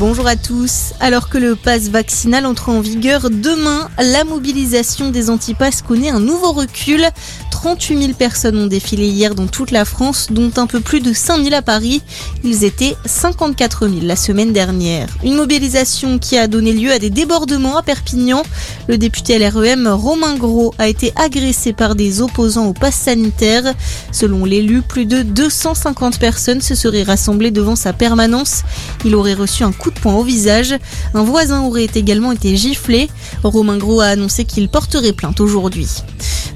Bonjour à tous. Alors que le pass vaccinal entre en vigueur demain, la mobilisation des antipasses connaît un nouveau recul. 38 000 personnes ont défilé hier dans toute la France, dont un peu plus de 5 000 à Paris. Ils étaient 54 000 la semaine dernière. Une mobilisation qui a donné lieu à des débordements à Perpignan. Le député LREM Romain Gros a été agressé par des opposants au pass sanitaire. Selon l'élu, plus de 250 personnes se seraient rassemblées devant sa permanence. Il aurait reçu un coup de poing au visage. Un voisin aurait également été giflé. Romain Gros a annoncé qu'il porterait plainte aujourd'hui.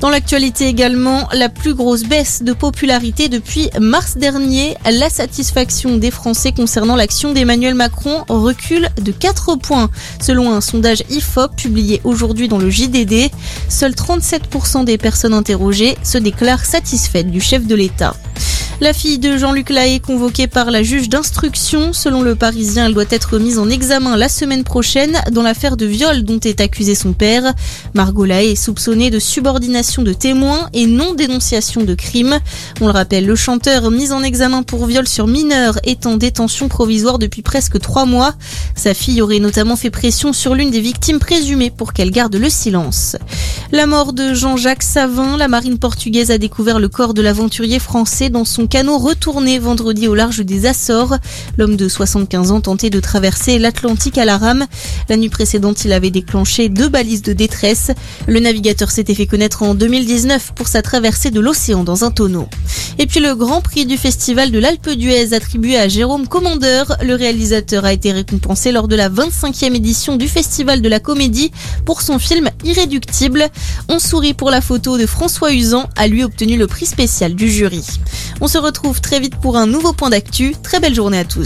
Dans l'actualité également, la plus grosse baisse de popularité depuis mars dernier. La satisfaction des Français concernant l'action d'Emmanuel Macron recule de 4 points. Selon un sondage IFOP publié aujourd'hui dans le JDD, seuls 37% des personnes interrogées se déclarent satisfaites du chef de l'État. La fille de Jean-Luc Lahaye convoquée par la juge d'instruction. Selon le Parisien, elle doit être mise en examen la semaine prochaine dans l'affaire de viol dont est accusé son père. Margot Lahaye est soupçonnée de subordination de témoins et non dénonciation de crime. On le rappelle, le chanteur mis en examen pour viol sur mineur est en détention provisoire depuis presque trois mois. Sa fille aurait notamment fait pression sur l'une des victimes présumées pour qu'elle garde le silence. La mort de Jean-Jacques Savin, la marine portugaise a découvert le corps de l'aventurier français dans son canot retourné vendredi au large des Açores. L'homme de 75 ans tentait de traverser l'Atlantique à la rame. La nuit précédente, il avait déclenché deux balises de détresse. Le navigateur s'était fait connaître en 2019 pour sa traversée de l'océan dans un tonneau. Et puis le grand prix du festival de l'Alpe d'Huez attribué à Jérôme Commandeur. Le réalisateur a été récompensé lors de la 25e édition du festival de la comédie pour son film Irréductible. On sourit pour la photo de François Usan, a lui obtenu le prix spécial du jury. On se retrouve très vite pour un nouveau point d'actu. Très belle journée à tous.